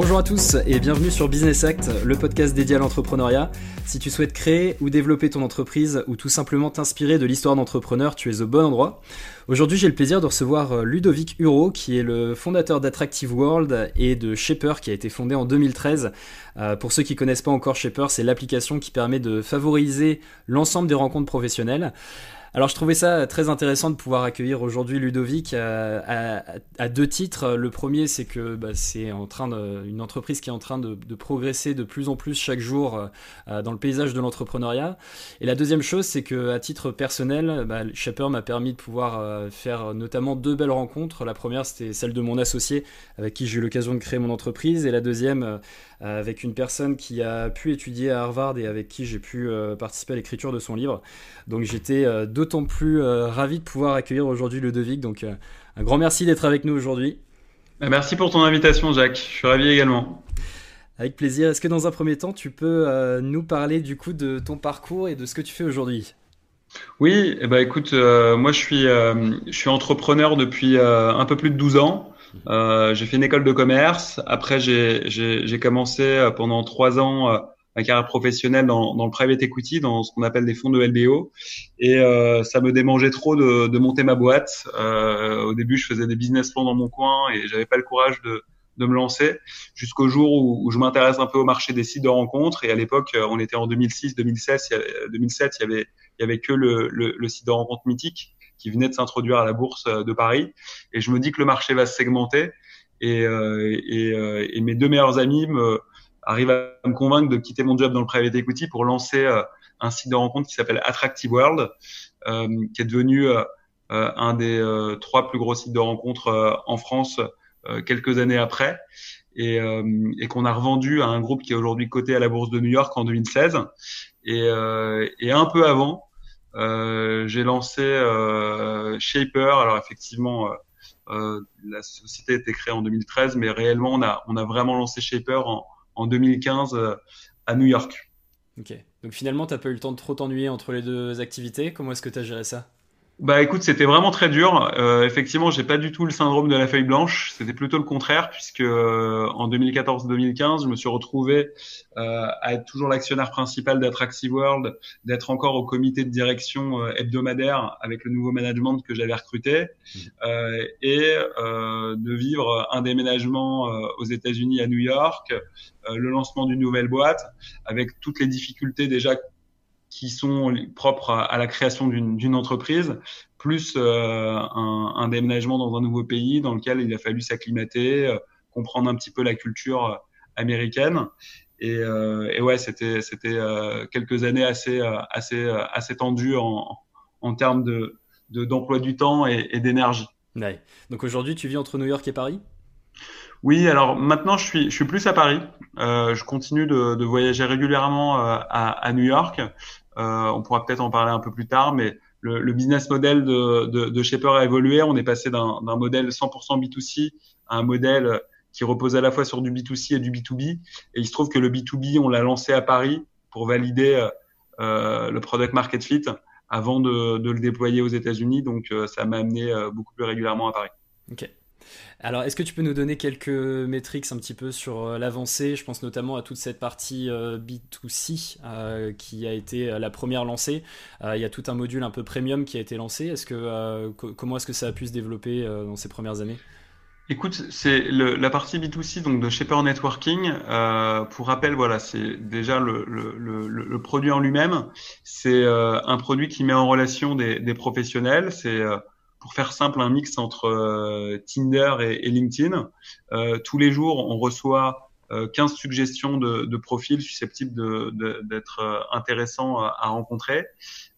Bonjour à tous et bienvenue sur Business Act, le podcast dédié à l'entrepreneuriat. Si tu souhaites créer ou développer ton entreprise ou tout simplement t'inspirer de l'histoire d'entrepreneurs, tu es au bon endroit. Aujourd'hui, j'ai le plaisir de recevoir euh, Ludovic Huro, qui est le fondateur d'Attractive World et de Shaper, qui a été fondé en 2013. Euh, pour ceux qui connaissent pas encore Shaper, c'est l'application qui permet de favoriser l'ensemble des rencontres professionnelles. Alors je trouvais ça très intéressant de pouvoir accueillir aujourd'hui Ludovic à, deux titres. Le premier, c'est que bah, c'est en train de, une entreprise qui est en train de, progresser de plus en plus chaque jour euh, dans le paysage de l'entrepreneuriat. Et la deuxième chose, c'est que à titre personnel, bah, Shaper m'a permis de pouvoir euh, faire notamment deux belles rencontres. La première, c'était celle de mon associé avec qui j'ai eu l'occasion de créer mon entreprise, et la deuxième euh, avec une personne qui a pu étudier à Harvard et avec qui j'ai pu participer à l'écriture de son livre. Donc j'étais d'autant plus euh, ravi de pouvoir accueillir aujourd'hui Ludovic. Donc euh, un grand merci d'être avec nous aujourd'hui. Bah, merci pour ton invitation Jacques, je suis ravi également. Avec plaisir. Est-ce que dans un premier temps, tu peux euh, nous parler du coup de ton parcours et de ce que tu fais aujourd'hui? Oui, eh ben, écoute, moi je suis, je suis entrepreneur depuis un peu plus de 12 ans. J'ai fait une école de commerce. Après, j'ai commencé pendant trois ans ma carrière professionnelle dans, dans, le private equity, dans ce qu'on appelle des fonds de LBO. Et euh, ça me démangeait trop de, de monter ma boîte. Euh, au début, je faisais des business plans dans mon coin et j'avais pas le courage de, de me lancer jusqu'au jour où, où je m'intéresse un peu au marché des sites de rencontres. Et à l'époque, euh, on était en 2006, 2016, 2007, il y avait, il y avait que le, le, le site de rencontre mythique qui venait de s'introduire à la bourse euh, de Paris. Et je me dis que le marché va se segmenter. Et, euh, et, et mes deux meilleurs amis me, arrive à me convaincre de quitter mon job dans le private equity pour lancer euh, un site de rencontre qui s'appelle Attractive World, euh, qui est devenu euh, un des trois plus gros sites de rencontres en France quelques années après. Et, et qu'on a revendu à un groupe qui est aujourd'hui coté à la bourse de New York en 2016. Et, et un peu avant, j'ai lancé Shaper. Alors effectivement, la société a été créée en 2013, mais réellement on a vraiment lancé Shaper en, en 2015 euh, à New York. Ok. Donc finalement, tu n'as pas eu le temps de trop t'ennuyer entre les deux activités. Comment est-ce que tu as géré ça? Bah écoute, c'était vraiment très dur. Euh, effectivement, j'ai pas du tout le syndrome de la feuille blanche. C'était plutôt le contraire, puisque euh, en 2014-2015, je me suis retrouvé euh, à être toujours l'actionnaire principal d'Attractive World, d'être encore au comité de direction euh, hebdomadaire avec le nouveau management que j'avais recruté, euh, et de vivre un déménagement aux États-Unis à New York, le lancement d'une nouvelle boîte, avec toutes les difficultés déjà qui sont propres à, la création d'une entreprise, plus euh, un, un, déménagement dans un nouveau pays dans lequel il a fallu s'acclimater, euh, comprendre un petit peu la culture euh, américaine. Et, euh, et ouais, c'était c'était quelques années assez assez assez tendues en, en termes de d'emploi du temps et, et d'énergie. Ouais. Donc aujourd'hui, tu vis entre New York et Paris? Oui, alors maintenant je suis, je suis plus à Paris. Euh, je continue de, de voyager régulièrement euh, à, à, New York. Euh, on pourra peut-être en parler un peu plus tard, mais le, le business model de, de, de Shaper a évolué. On est passé d'un modèle 100% B2C à un modèle qui repose à la fois sur du B2C et du B2B. Et il se trouve que le B2B, on l'a lancé à Paris pour valider euh, euh le product market fit avant de, de le déployer aux États-Unis. Donc euh, ça m'a amené beaucoup plus régulièrement à Paris. Alors, est-ce que tu peux nous donner quelques métriques un petit peu sur euh, l'avancée? Je pense notamment à toute cette partie euh, B2C euh, qui a été la première lancée. il y a tout un module un peu premium qui a été lancé. Est-ce que, comment est-ce que ça a pu se développer dans ces premières années? Écoute, c'est la partie B2C donc de Shaper Networking. pour rappel, voilà, c'est déjà le, produit en lui-même. C'est un produit qui met en relation des, professionnels. Pour faire simple, un mix entre euh, Tinder et, LinkedIn. Euh, tous les jours, on reçoit 15 euh, suggestions de, de profils susceptibles d'être de, intéressants à rencontrer,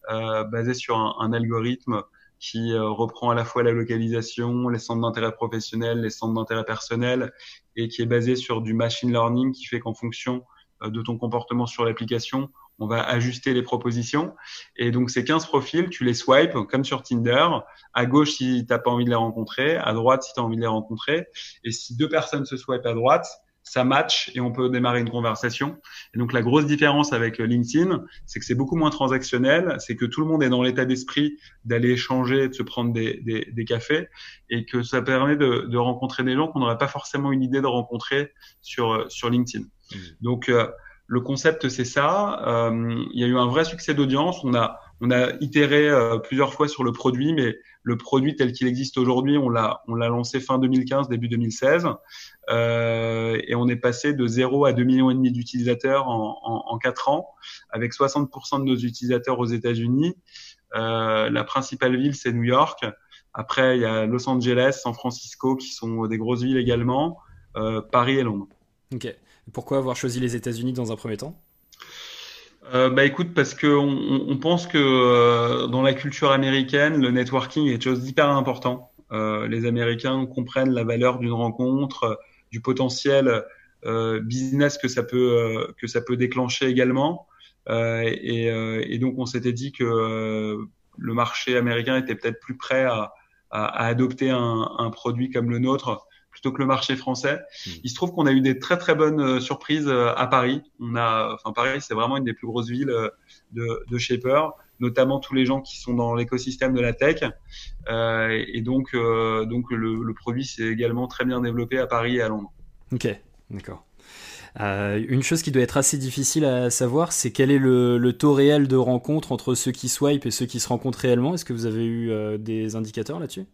basés sur un, un, algorithme qui reprend à la fois la localisation, les centres d'intérêt professionnel, les centres d'intérêt personnel, et qui est basé sur du machine learning qui fait qu'en fonction de ton comportement sur l'application, on va ajuster les propositions. Et donc, ces 15 profils, tu les swipes comme sur Tinder, à gauche si tu n'as pas envie de les rencontrer, à droite si tu as envie de les rencontrer. Et si deux personnes se swipent à droite, ça match et on peut démarrer une conversation. Et donc la grosse différence avec LinkedIn, c'est que c'est beaucoup moins transactionnel, c'est que tout le monde est dans l'état d'esprit d'aller échanger, de se prendre des, des, des, cafés, et que ça permet de, de rencontrer des gens qu'on n'aurait pas forcément une idée de rencontrer sur sur LinkedIn. Mmh. Donc euh, le concept c'est ça. Euh, il y a eu un vrai succès d'audience. On a on a itéré euh, plusieurs fois sur le produit, mais le produit tel qu'il existe aujourd'hui, on l'a on l'a lancé fin 2015, début 2016, euh, et on est passé de 0 à 2 millions et demi d'utilisateurs en, en, en 4 ans, avec 60% de nos utilisateurs aux États-Unis. Euh, la principale ville c'est New York. Après il y a Los Angeles, San Francisco qui sont des grosses villes également, euh, Paris et Londres. Pourquoi avoir choisi les États-Unis dans un premier temps? Euh, bah écoute, parce que on, pense que euh, dans la culture américaine, le networking est chose d'hyper important. Euh, les Américains comprennent la valeur d'une rencontre, du potentiel business que ça peut que ça peut déclencher également. Et, donc on s'était dit que le marché américain était peut-être plus prêt à, adopter un, produit comme le nôtre plutôt que le marché français. Hmm. Il se trouve qu'on a eu des très très bonnes euh, surprises euh, à Paris. On a, enfin Paris, c'est vraiment une des plus grosses villes euh, de, de Shaper, notamment tous les gens qui sont dans l'écosystème de la tech. Euh, et donc, euh, donc le, le produit s'est également très bien développé à Paris et à Londres. Ok, d'accord. Euh, une chose qui doit être assez difficile à savoir, c'est quel est le, le, taux réel de rencontre entre ceux qui swipe et ceux qui se rencontrent réellement. Est-ce que vous avez eu euh, des indicateurs là-dessus?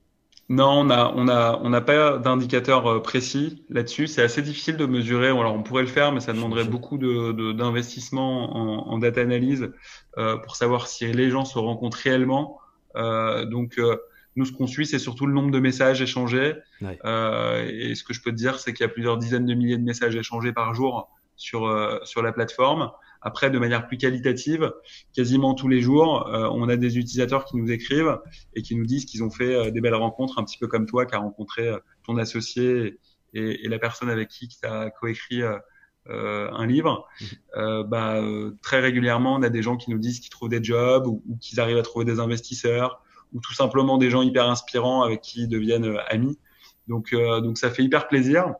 Non, on a, on a, on n'a pas d'indicateur euh, précis là-dessus. C'est assez difficile de mesurer. Alors, on pourrait le faire, mais ça demanderait beaucoup de, d'investissement en, en, data analyse euh, pour savoir si les gens se rencontrent réellement. Euh, donc, euh, nous, ce qu'on suit, c'est surtout le nombre de messages échangés. Ouais. Euh, et ce que je peux te dire, c'est qu'il y a plusieurs dizaines de milliers de messages échangés par jour sur sur la plateforme. Après, de manière plus qualitative, quasiment tous les jours, euh, on a des utilisateurs qui nous écrivent et qui nous disent qu'ils ont fait euh, des belles rencontres, un petit peu comme toi, qui a rencontré euh, ton associé et, et, la personne avec qui tu as coécrit euh, un livre. Bah, très régulièrement, on a des gens qui nous disent qu'ils trouvent des jobs ou, ou qu'ils arrivent à trouver des investisseurs ou tout simplement des gens hyper inspirants avec qui ils deviennent amis. Donc, donc ça fait hyper plaisir.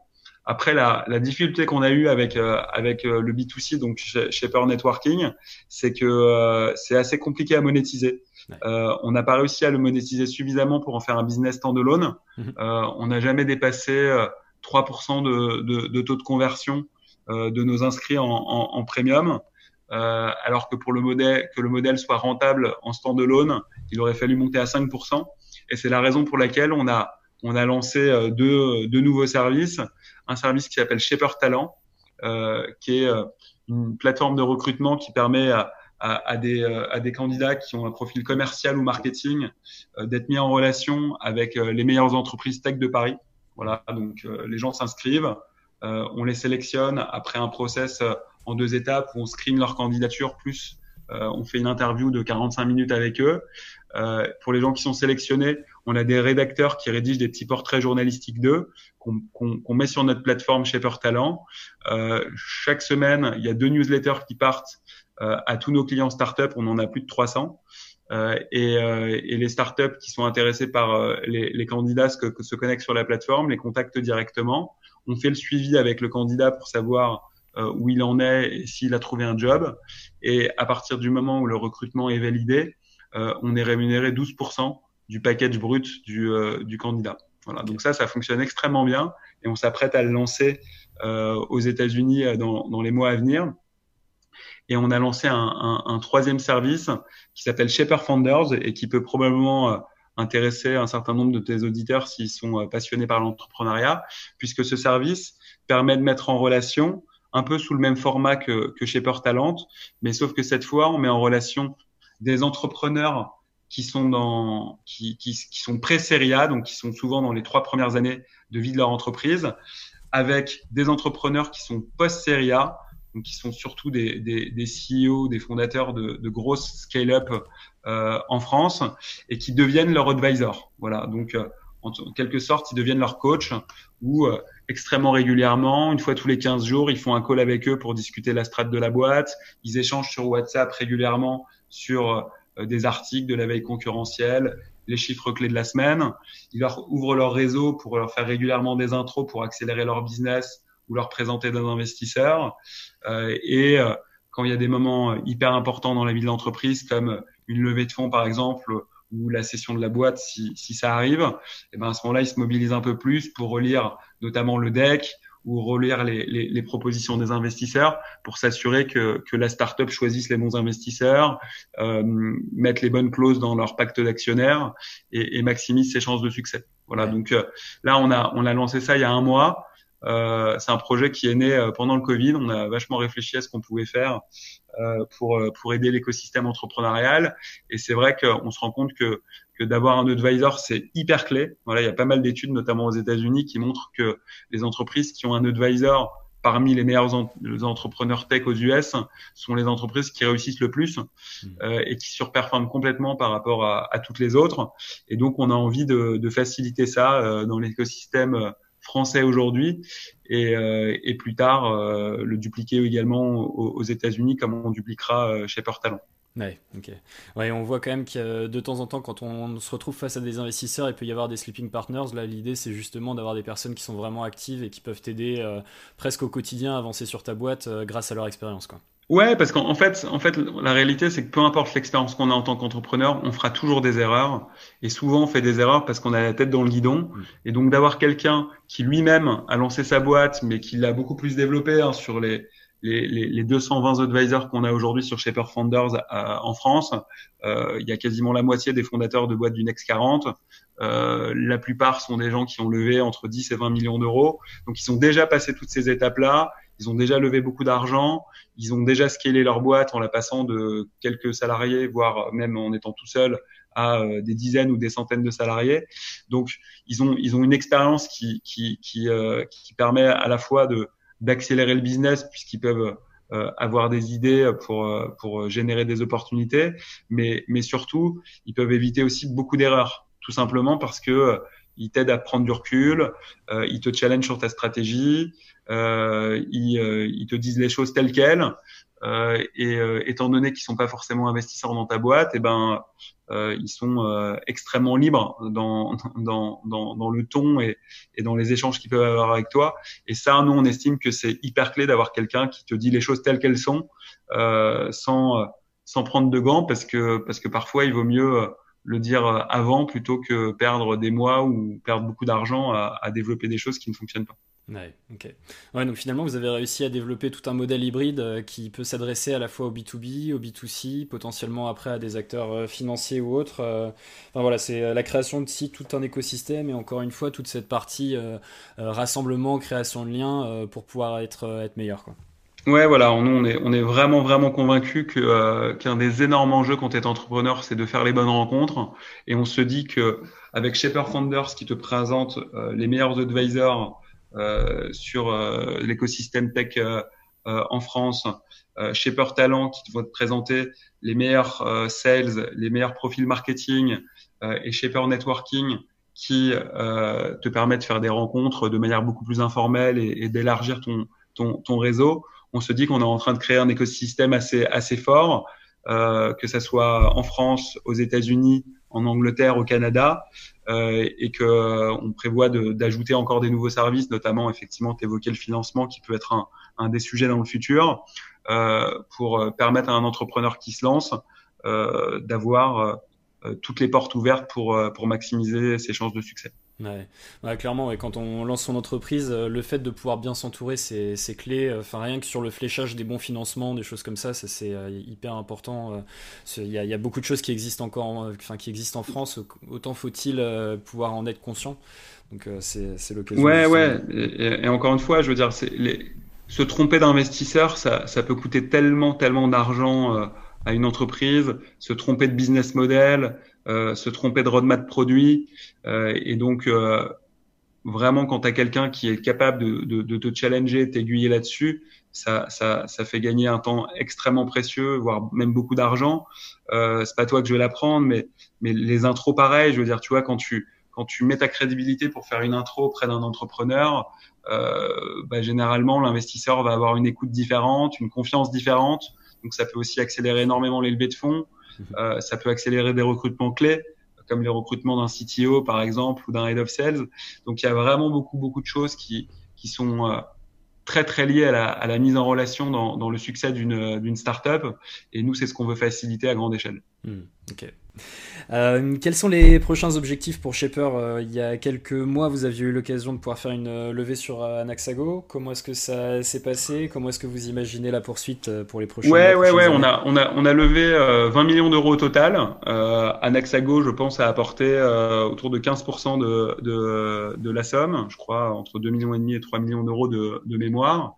Après, la, la difficulté qu'on a eue avec euh, avec euh, le B2C, donc Shaper Networking, c'est que euh, c'est assez compliqué à monétiser. Ouais. Euh, on n'a pas réussi à le monétiser suffisamment pour en faire un business standalone. Mm -hmm. on n'a jamais dépassé 3% de, de, de, taux de conversion de nos inscrits en, en, en premium. Euh, alors que pour le modèle, que le modèle soit rentable en standalone, il aurait fallu monter à 5%. Et c'est la raison pour laquelle on a, on a lancé deux, deux nouveaux services un service qui s'appelle Shaper Talent, euh, qui est euh, une plateforme de recrutement qui permet à, à, à, des, euh, à, des, candidats qui ont un profil commercial ou marketing euh, d'être mis en relation avec euh, les meilleures entreprises tech de Paris. Voilà, donc les gens s'inscrivent, on les sélectionne après un process en deux étapes où on screen leur candidature plus on fait une interview de 45 minutes avec eux. pour les gens qui sont sélectionnés, on a des rédacteurs qui rédigent des petits portraits journalistiques d'eux qu'on qu qu met sur notre plateforme Shaper Talent. Euh, chaque semaine, il y a deux newsletters qui partent euh, à tous nos clients startups. On en a plus de 300. Euh, et, euh, et, les startups qui sont intéressés par euh, les, les, candidats que, se connectent sur la plateforme les contactent directement. On fait le suivi avec le candidat pour savoir euh, où il en est et s'il a trouvé un job. Et à partir du moment où le recrutement est validé, on est rémunéré 12% du package brut du, du candidat. Voilà, donc ça, ça fonctionne extrêmement bien et on s'apprête à le lancer euh, aux États-Unis euh, dans, dans, les mois à venir. Et on a lancé un, un, un troisième service qui s'appelle Shaper Founders et qui peut probablement euh, intéresser un certain nombre de tes auditeurs s'ils sont euh, passionnés par l'entrepreneuriat, puisque ce service permet de mettre en relation un peu sous le même format que, que Shaper Talent, mais sauf que cette fois, on met en relation des entrepreneurs qui sont dans qui, qui, qui sont pré-séria, donc qui sont souvent dans les trois premières années de vie de leur entreprise, avec des entrepreneurs qui sont post-séria, donc qui sont surtout des, des, des CEO, des fondateurs de, de grosses scale-up euh, en France et qui deviennent leur advisor. Voilà, donc euh, en, quelque sorte, ils deviennent leur coach ou euh, extrêmement régulièrement, une fois tous les 15 jours, ils font un call avec eux pour discuter la strate de la boîte. Ils échangent sur WhatsApp régulièrement sur euh, des articles de la veille concurrentielle, les chiffres clés de la semaine. Ils leur ouvrent leur réseau pour leur faire régulièrement des intros pour accélérer leur business ou leur présenter des investisseurs. et quand il y a des moments hyper importants dans la vie de l'entreprise, comme une levée de fonds par exemple, ou la session de la boîte, si, si ça arrive, et eh ben à ce moment-là, ils se mobilisent un peu plus pour relire notamment le deck ou relire les, les, les propositions des investisseurs pour s'assurer que, que la startup choisisse les bons investisseurs, euh, mettre les bonnes clauses dans leur pacte d'actionnaires et, et maximise ses chances de succès. Voilà. Donc euh, là, on a on a lancé ça il y a un mois. Euh, c'est un projet qui est né euh, pendant le Covid. On a vachement réfléchi à ce qu'on pouvait faire euh, pour pour aider l'écosystème entrepreneurial. Et c'est vrai qu'on se rend compte que que d'avoir un advisor c'est hyper clé. Voilà, il y a pas mal d'études, notamment aux États-Unis, qui montrent que les entreprises qui ont un advisor parmi les meilleurs entrepreneurs tech aux US sont les entreprises qui réussissent le plus mmh. euh, et qui surperforment complètement par rapport à, à, toutes les autres. Et donc, on a envie de, de faciliter ça euh, dans l'écosystème français aujourd'hui et, euh, et, plus tard euh, le dupliquer également aux, États-Unis comme on dupliquera euh, chez Peur Talent. Ouais, ok. Ouais, on voit quand même que de temps en temps, quand on se retrouve face à des investisseurs, il peut y avoir des sleeping partners. Là, l'idée, c'est justement d'avoir des personnes qui sont vraiment actives et qui peuvent t'aider presque au quotidien à avancer sur ta boîte grâce à leur expérience, quoi. Ouais, parce qu'en fait, en fait, la réalité, c'est que peu importe l'expérience qu'on a en tant qu'entrepreneur, on fera toujours des erreurs. Et souvent, on fait des erreurs parce qu'on a la tête dans le guidon. Mm. Et donc, d'avoir quelqu'un qui lui-même a lancé sa boîte, mais qui l'a beaucoup plus développé hein, sur les, les, les, 220 advisors qu'on a aujourd'hui sur Shaper Founders euh, en France, euh, il y a quasiment la moitié des fondateurs de boîtes du Next 40. Euh, la plupart sont des gens qui ont levé entre 10 et 20 millions d'euros. Donc, ils ont déjà passé toutes ces étapes-là. Ils ont déjà levé beaucoup d'argent. Ils ont déjà scalé leur boîte en la passant de quelques salariés, voire même en étant tout seul, à euh, des dizaines ou des centaines de salariés. Donc, ils ont ils ont une expérience qui qui qui, euh, qui permet à la fois de d'accélérer le business puisqu'ils peuvent euh, avoir des idées pour pour générer des opportunités, mais mais surtout ils peuvent éviter aussi beaucoup d'erreurs, tout simplement parce que ils t'aident à prendre du recul, euh, ils te challenge sur ta stratégie, euh, euh, ils, te disent les choses telles quelles. Euh, et euh, étant donné qu'ils sont pas forcément investisseurs dans ta boîte, et eh ben ils sont extrêmement libres dans, dans, dans, dans le ton et, et, dans les échanges qu'ils peuvent avoir avec toi. Et ça, nous, on estime que c'est hyper clé d'avoir quelqu'un qui te dit les choses telles qu'elles sont, sans sans prendre de gants, parce que parce que parfois il vaut mieux le dire avant plutôt que perdre des mois ou perdre beaucoup d'argent à, à, développer des choses qui ne fonctionnent pas. Ouais, ok. Ouais, donc finalement, vous avez réussi à développer tout un modèle hybride euh, qui peut s'adresser à la fois au B2B, au B2C, potentiellement après à des acteurs euh, financiers ou autres. Euh. Enfin voilà, c'est la création de sites, tout un écosystème et encore une fois, toute cette partie rassemblement, création de liens pour pouvoir être, être meilleur. Quoi. Ouais, voilà, nous on est, on est vraiment, vraiment convaincus que, qu'un des énormes enjeux quand tu es entrepreneur, c'est de faire les bonnes rencontres. Et on se dit que avec Shaper Founders qui te présente les meilleurs advisors sur euh, l'écosystème tech en France, Shaper Talent qui va te présenter les meilleurs sales, les meilleurs profils marketing et Shaper Networking qui te permet de faire des rencontres de manière beaucoup plus informelle et, et d'élargir ton, ton, ton réseau. On se dit qu'on est en train de créer un écosystème assez assez fort, euh, que ça soit en France, aux États-Unis, en Angleterre, au Canada, euh, et que euh, on prévoit d'ajouter encore des nouveaux services, notamment effectivement t'évoquer le financement qui peut être un, un des sujets dans le futur, euh, pour permettre à un entrepreneur qui se lance d'avoir toutes les portes ouvertes pour pour maximiser ses chances de succès. Ouais. clairement, et quand on lance son entreprise, euh, le fait de pouvoir bien s'entourer, c'est clé. Enfin, rien que sur le fléchage des bons financements, des choses comme ça, c'est euh, hyper important. Euh, il y, a beaucoup de choses qui existent encore, enfin, qui existent en France. Autant faut-il pouvoir en être conscient. Donc, c'est l'occasion. Ouais, ouais. Et, encore une fois, je veux dire, les... se tromper d'investisseur, ça, ça peut coûter tellement, tellement d'argent à une entreprise, se tromper de business model, euh, se tromper de roadmap produit. Euh, et donc, euh, vraiment, quand tu as quelqu'un qui est capable de, de, de te challenger, t'aiguiller là-dessus, ça, ça, ça fait gagner un temps extrêmement précieux, voire même beaucoup d'argent. Euh, c'est pas toi que je vais l'apprendre, mais, mais les intros, pareil. Je veux dire, tu vois, quand tu quand tu mets ta crédibilité pour faire une intro auprès d'un entrepreneur, euh, bah, généralement l'investisseur va avoir une écoute différente, une confiance différente. Donc ça peut aussi accélérer énormément les levées de fonds. Euh, ça peut accélérer des recrutements clés comme les recrutements d'un CTO par exemple ou d'un head of sales. Donc il y a vraiment beaucoup beaucoup de choses qui qui sont euh, très très lié à la, à la mise en relation dans, dans le succès d'une d'une startup. Et nous, c'est ce qu'on veut faciliter à grande échelle. Hmm, ok. Euh, quels sont les prochains objectifs pour Shaper? Euh, Il y a quelques mois, vous aviez eu l'occasion de pouvoir faire une euh, levée sur Anaxago. Comment est-ce que ça s'est passé? Comment est-ce que vous imaginez la poursuite pour les prochains Ouais, ouais, ouais. On a, on a, on a levé 20 millions d'euros au total. Anaxago, je pense, a apporté autour de 15% de, de, de, la somme. Je crois entre 2 millions et demi et 3 millions d'euros de, de mémoire.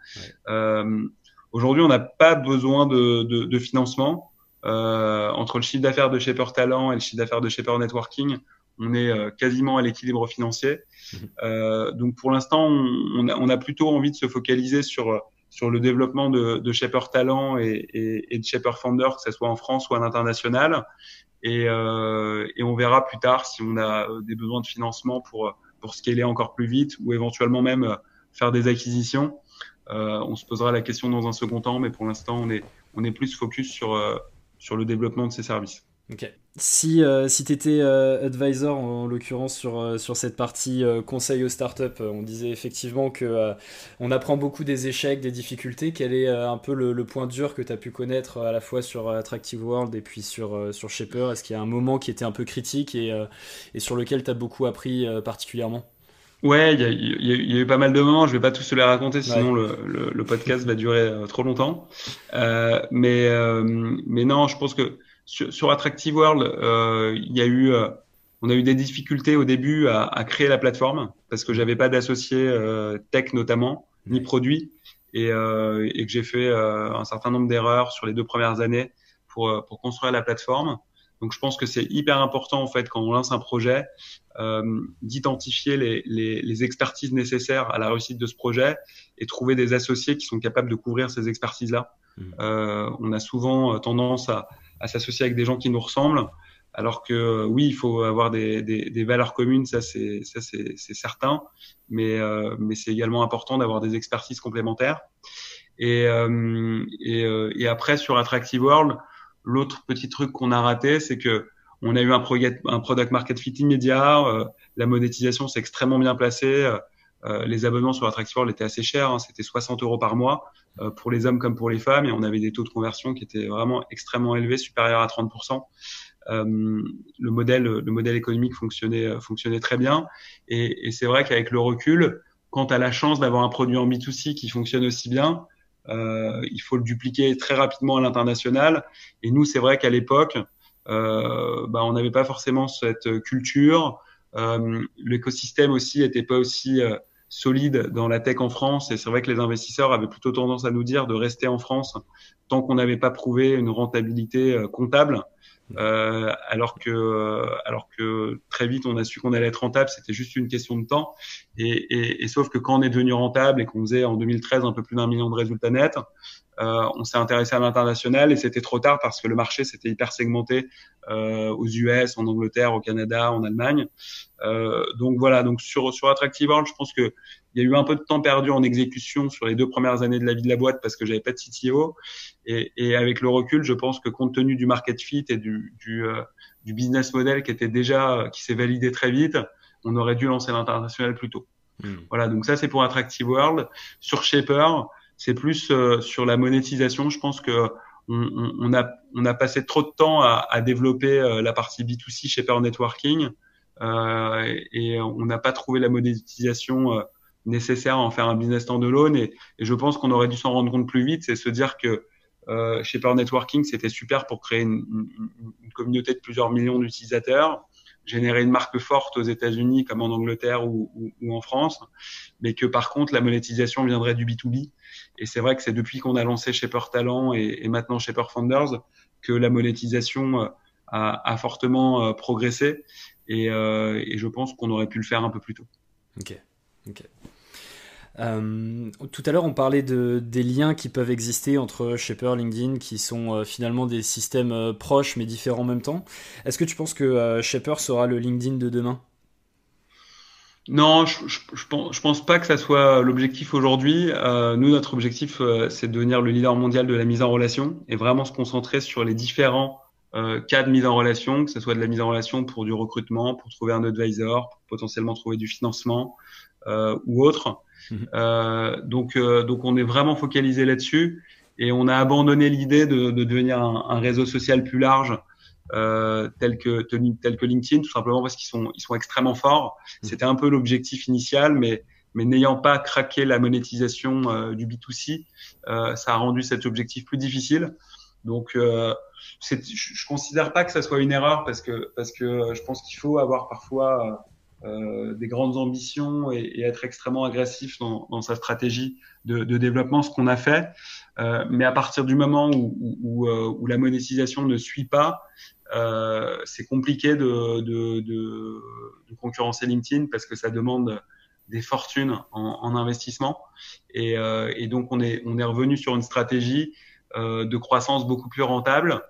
Aujourd'hui, on n'a pas besoin de, de financement. Euh, entre le chiffre d'affaires de Shaper Talent et le chiffre d'affaires de Shaper Networking, on est euh, quasiment à l'équilibre financier. Euh, donc pour l'instant, on, a, on, a, plutôt envie de se focaliser sur sur le développement de, de Shaper Talent et, et, et, de Shaper Founder, que ce soit en France ou à l'international. Et, euh, et, on verra plus tard si on a des besoins de financement pour pour scaler encore plus vite ou éventuellement même faire des acquisitions. Euh, on se posera la question dans un second temps, mais pour l'instant, on est on est plus focus sur sur le développement de ces services. Ok. Si, euh, si tu étais euh, advisor, en, l'occurrence sur, euh, sur cette partie conseil aux startups, on disait effectivement que on apprend beaucoup des échecs, des difficultés. Quel est un peu le, point dur que tu as pu connaître à la fois sur Attractive World et puis sur, sur Shaper? Est-ce qu'il y a un moment qui était un peu critique et, et sur lequel tu as beaucoup appris particulièrement? Ouais, il y a, y a, eu pas mal de moments. Je vais pas tous les raconter, sinon le, le, podcast va durer euh, trop longtemps. Euh, mais euh, mais non, je pense que sur, sur Attractive World, euh, il y a eu, on a eu des difficultés au début à, à créer la plateforme parce que j'avais pas d'associé tech notamment ni produit et, et que j'ai fait un certain nombre d'erreurs sur les deux premières années pour pour construire la plateforme. Donc je pense que c'est hyper important en fait quand on lance un projet euh, d'identifier les, les, les, expertises nécessaires à la réussite de ce projet et trouver des associés qui sont capables de couvrir ces expertises-là. Mmh. Euh, on a souvent euh, tendance à, à s'associer avec des gens qui nous ressemblent, alors que oui, il faut avoir des, des, des valeurs communes, ça c'est ça c'est certain, mais euh, mais c'est également important d'avoir des expertises complémentaires. Et euh, et, euh, et après sur Attractive World L'autre petit truc qu'on a raté, c'est que on a eu un, product market fit immédiat. Euh, la monétisation s'est extrêmement bien placée. Euh, euh, les abonnements sur Attractive étaient assez chers. Hein, C'était 60 euros par mois pour les hommes comme pour les femmes. Et on avait des taux de conversion qui étaient vraiment extrêmement élevés, supérieurs à 30%. le modèle, le modèle économique fonctionnait, fonctionnait très bien. Et, et c'est vrai qu'avec le recul, quand tu as la chance d'avoir un produit en B2C qui fonctionne aussi bien, euh, il faut le dupliquer très rapidement à l'international. Et nous, c'est vrai qu'à l'époque, euh, bah, on n'avait pas forcément cette culture. Euh, l'écosystème aussi n'était pas aussi solide dans la tech en France. Et c'est vrai que les investisseurs avaient plutôt tendance à nous dire de rester en France tant qu'on n'avait pas prouvé une rentabilité comptable. Euh, alors que euh, alors que très vite on a su qu'on allait être rentable, c'était juste une question de temps. Et, sauf que quand on est devenu rentable et qu'on faisait en 2013 un peu plus d'un million de résultats nets, euh, on s'est intéressé à l'international et c'était trop tard parce que le marché s'était hyper segmenté euh, aux US, en Angleterre, au Canada, en Allemagne. Euh, donc voilà, donc sur sur Attractive World, je pense que il y a eu un peu de temps perdu en exécution sur les deux premières années de la vie de la boîte parce que j'avais pas de CTO. Et, avec le recul, je pense que compte tenu du market fit et du du business model qui était déjà qui s'est validé très vite, on aurait dû lancer l'international plus tôt. Hmm. Voilà, donc ça c'est pour Attractive World. Sur Shaper, c'est plus euh, sur la monétisation. Je pense que on, on, a, on a passé trop de temps à, à développer euh, la partie B2C chez Per Networking euh, et on n'a pas trouvé la monétisation euh, nécessaire à en faire un business standalone. Et, et je pense qu'on aurait dû s'en rendre compte plus vite, c'est se dire que euh, chez Per Networking, c'était super pour créer une, une, une, communauté de plusieurs millions d'utilisateurs générer une marque forte aux États-Unis comme en Angleterre ou, ou, ou, en France, mais que par contre la monétisation viendrait du B2B. Et c'est vrai que c'est depuis qu'on a lancé Shaper Talent et, et, maintenant Shaper Founders que la monétisation euh, a, a fortement euh, progressé. Et, euh, et je pense qu'on aurait pu le faire un peu plus tôt. Ok. ok. Euh, tout à l'heure, on parlait de, des liens qui peuvent exister entre Shaper, LinkedIn, qui sont euh, finalement des systèmes euh, proches mais différents en même temps. Est-ce que tu penses que Shaper sera le LinkedIn de demain? Non, je, je, je, pense, pas que ça soit l'objectif aujourd'hui. Nous, notre objectif, c'est de devenir le leader mondial de la mise en relation et vraiment se concentrer sur les différents cas de mise en relation, que ce soit de la mise en relation pour du recrutement, pour trouver un advisor, pour potentiellement trouver du financement ou autre. Mhm. donc, donc on est vraiment focalisé là-dessus et on a abandonné l'idée de, de, devenir un, un, réseau social plus large. Euh, tel que tel que LinkedIn tout simplement parce qu'ils sont ils sont extrêmement forts mhm. c'était un peu l'objectif initial mais mais n'ayant pas craqué la monétisation euh, du B2C, euh, ça a rendu cet objectif plus difficile. Donc, euh, je, je considère pas que ça soit une erreur parce que parce que je pense qu'il faut avoir parfois euh, des grandes ambitions et, et, être extrêmement agressif dans, dans sa stratégie de, de développement, ce qu'on a fait. Euh, mais à partir du moment où, où, où, la monétisation ne suit pas, euh, c'est compliqué de, de, de, concurrencer LinkedIn parce que ça demande des fortunes en, en investissement. Et, euh, et, donc, on est, on est revenu sur une stratégie euh, de croissance beaucoup plus rentable.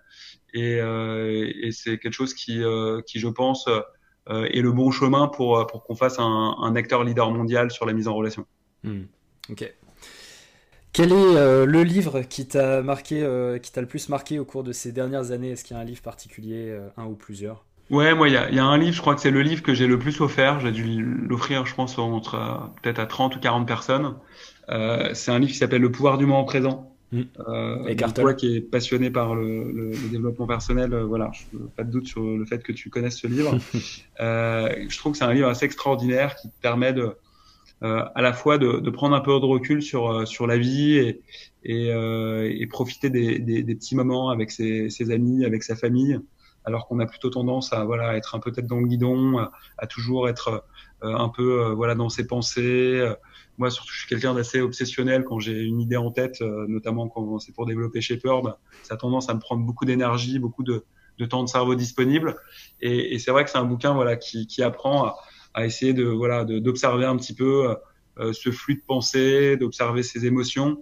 Et, euh, et c'est quelque chose qui, euh, qui je pense, euh, est le bon chemin pour, pour qu'on fasse un, un, acteur leader mondial sur la mise en relation. Hmm. Ok. Quel est le livre qui t'a marqué, qui t'a le plus marqué au cours de ces dernières années? Est-ce qu'il y a un livre particulier, un ou plusieurs? Ouais, moi, il y a, y a, un livre, je crois que c'est le livre que j'ai le plus offert. J'ai dû l'offrir, je pense, entre euh, peut-être à 30 ou 40 personnes. Euh, c'est un livre qui s'appelle Le pouvoir du moment présent. Mmh. Euh, toi qui est passionné par le, le, le développement personnel, euh, voilà, je pas de doute sur le fait que tu connaisses ce livre. euh, je trouve que c'est un livre assez extraordinaire qui te permet de, euh, à la fois de, de, prendre un peu de recul sur sur la vie et, et, et profiter des, des, des, petits moments avec ses, ses amis, avec sa famille alors qu'on a plutôt tendance à voilà être un peu tête dans le guidon, à, toujours être euh, un peu euh, voilà dans ses pensées. Moi surtout je suis quelqu'un d'assez obsessionnel quand j'ai une idée en tête, euh, notamment quand c'est pour développer Shepherd, ça a tendance à me prendre beaucoup d'énergie, beaucoup de, temps de cerveau disponible. Et, c'est vrai que c'est un bouquin voilà qui, apprend à, essayer de voilà d'observer un petit peu ce flux de pensée, d'observer ses émotions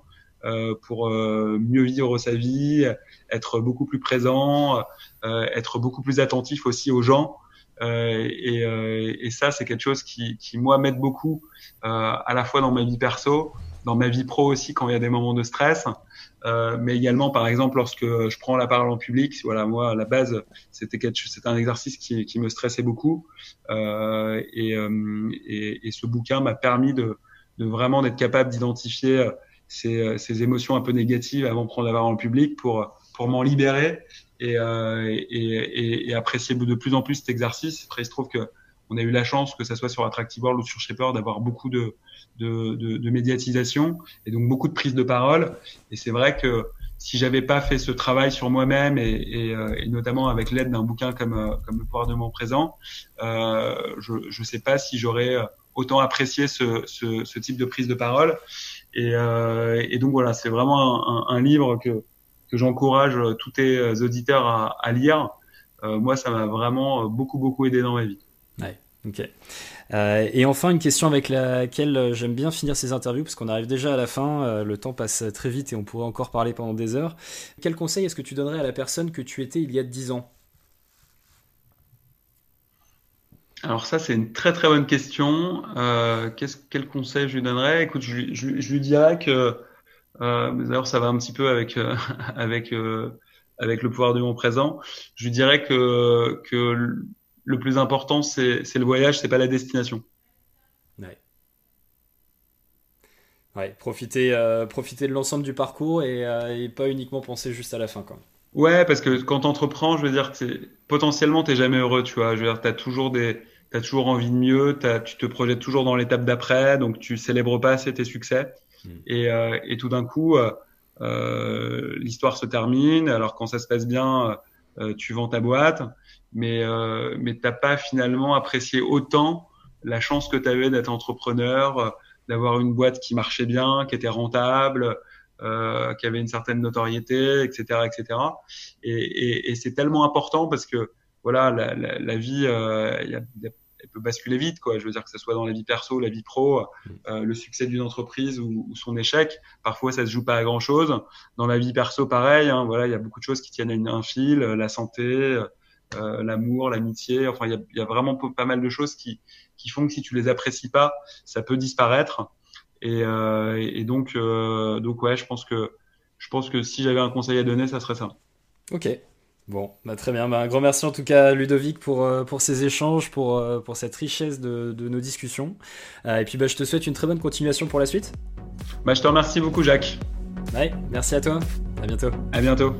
euh, pour euh, mieux vivre sa vie, être beaucoup plus présent, euh, être beaucoup plus attentif aussi aux gens. Et, et, ça, c'est quelque chose qui, qui moi m'aide beaucoup, à la fois dans ma vie perso, dans ma vie pro aussi quand il y a des moments de stress, euh, mais également par exemple lorsque je prends la parole en public. Voilà, moi à la base c'était c'était un exercice qui, qui, me stressait beaucoup, euh, et, et, et, ce bouquin m'a permis de, de vraiment d'être capable d'identifier ces, euh, ces, émotions un peu négatives avant de prendre la parole en public pour, pour m'en libérer et, euh, et, et, et, apprécier de plus en plus cet exercice. Après, il se trouve que on a eu la chance, que ça soit sur Attractive World ou sur Shaper, d'avoir beaucoup de, de, de, de, médiatisation et donc beaucoup de prise de parole. Et c'est vrai que si j'avais pas fait ce travail sur moi-même et, et, euh, et, notamment avec l'aide d'un bouquin comme, euh, comme le pouvoir de mon présent, euh, je ne sais pas si j'aurais autant apprécié ce, ce, ce, type de prise de parole. Et, euh, et donc voilà, c'est vraiment un, un, livre que, que j'encourage tous tes auditeurs à, à lire. Euh, moi, ça m'a vraiment beaucoup, beaucoup aidé dans ma vie. Ouais, ok. Euh, et enfin, une question avec laquelle j'aime bien finir ces interviews, parce qu'on arrive déjà à la fin, euh, le temps passe très vite et on pourrait encore parler pendant des heures. Quel conseil est-ce que tu donnerais à la personne que tu étais il y a 10 ans? Alors ça, c'est une très très bonne question. Euh, quel conseil je lui donnerais? Écoute, je, je, je, lui dirais que, euh, d'ailleurs ça va un petit peu avec, euh, avec, euh, avec le pouvoir du moment présent, je dirais que, que le plus important, c'est le voyage, c'est pas la destination. Ouais. Ouais, profiter, euh, profiter de l'ensemble du parcours et, et, pas uniquement penser juste à la fin. Quoi. Ouais, parce que quand tu entreprends, je veux dire potentiellement, tu jamais heureux, tu vois. Je veux dire, tu as toujours des as toujours envie de mieux, tu te projettes toujours dans l'étape d'après, donc tu célèbres pas assez tes succès. Mm. Et, euh, et, tout d'un coup, euh, euh, l'histoire se termine. Alors quand ça se passe bien, tu vends ta boîte, mais mais t'as pas finalement apprécié autant la chance que tu avais d'être entrepreneur, d'avoir une boîte qui marchait bien, qui était rentable, euh, qui avait une certaine notoriété, etc., etc. Et, et, et c'est tellement important parce que voilà, la, la, la vie, euh, y a, elle peut basculer vite, quoi. Je veux dire que ce soit dans la vie perso, la vie pro, euh, le succès d'une entreprise ou, son échec. Parfois, ça se joue pas à grand chose. Dans la vie perso, pareil. Hein, voilà, il y a beaucoup de choses qui tiennent à un fil, la santé, euh, l'amour, l'amitié. Enfin, il y a, vraiment pas mal de choses qui, qui font que si tu les apprécies pas, ça peut disparaître. Et, euh, et donc, euh, donc ouais, je pense que je pense que si j'avais un conseil à donner, ça serait ça. Ok, Bon, bah très bien. Bah, un grand merci en tout cas Ludovic pour, euh, pour ces échanges, pour, euh, pour cette richesse de, de nos discussions. et puis bah, je te souhaite une très bonne continuation pour la suite. Bah, je te remercie beaucoup Jacques. Ouais, merci à toi. À bientôt. À bientôt.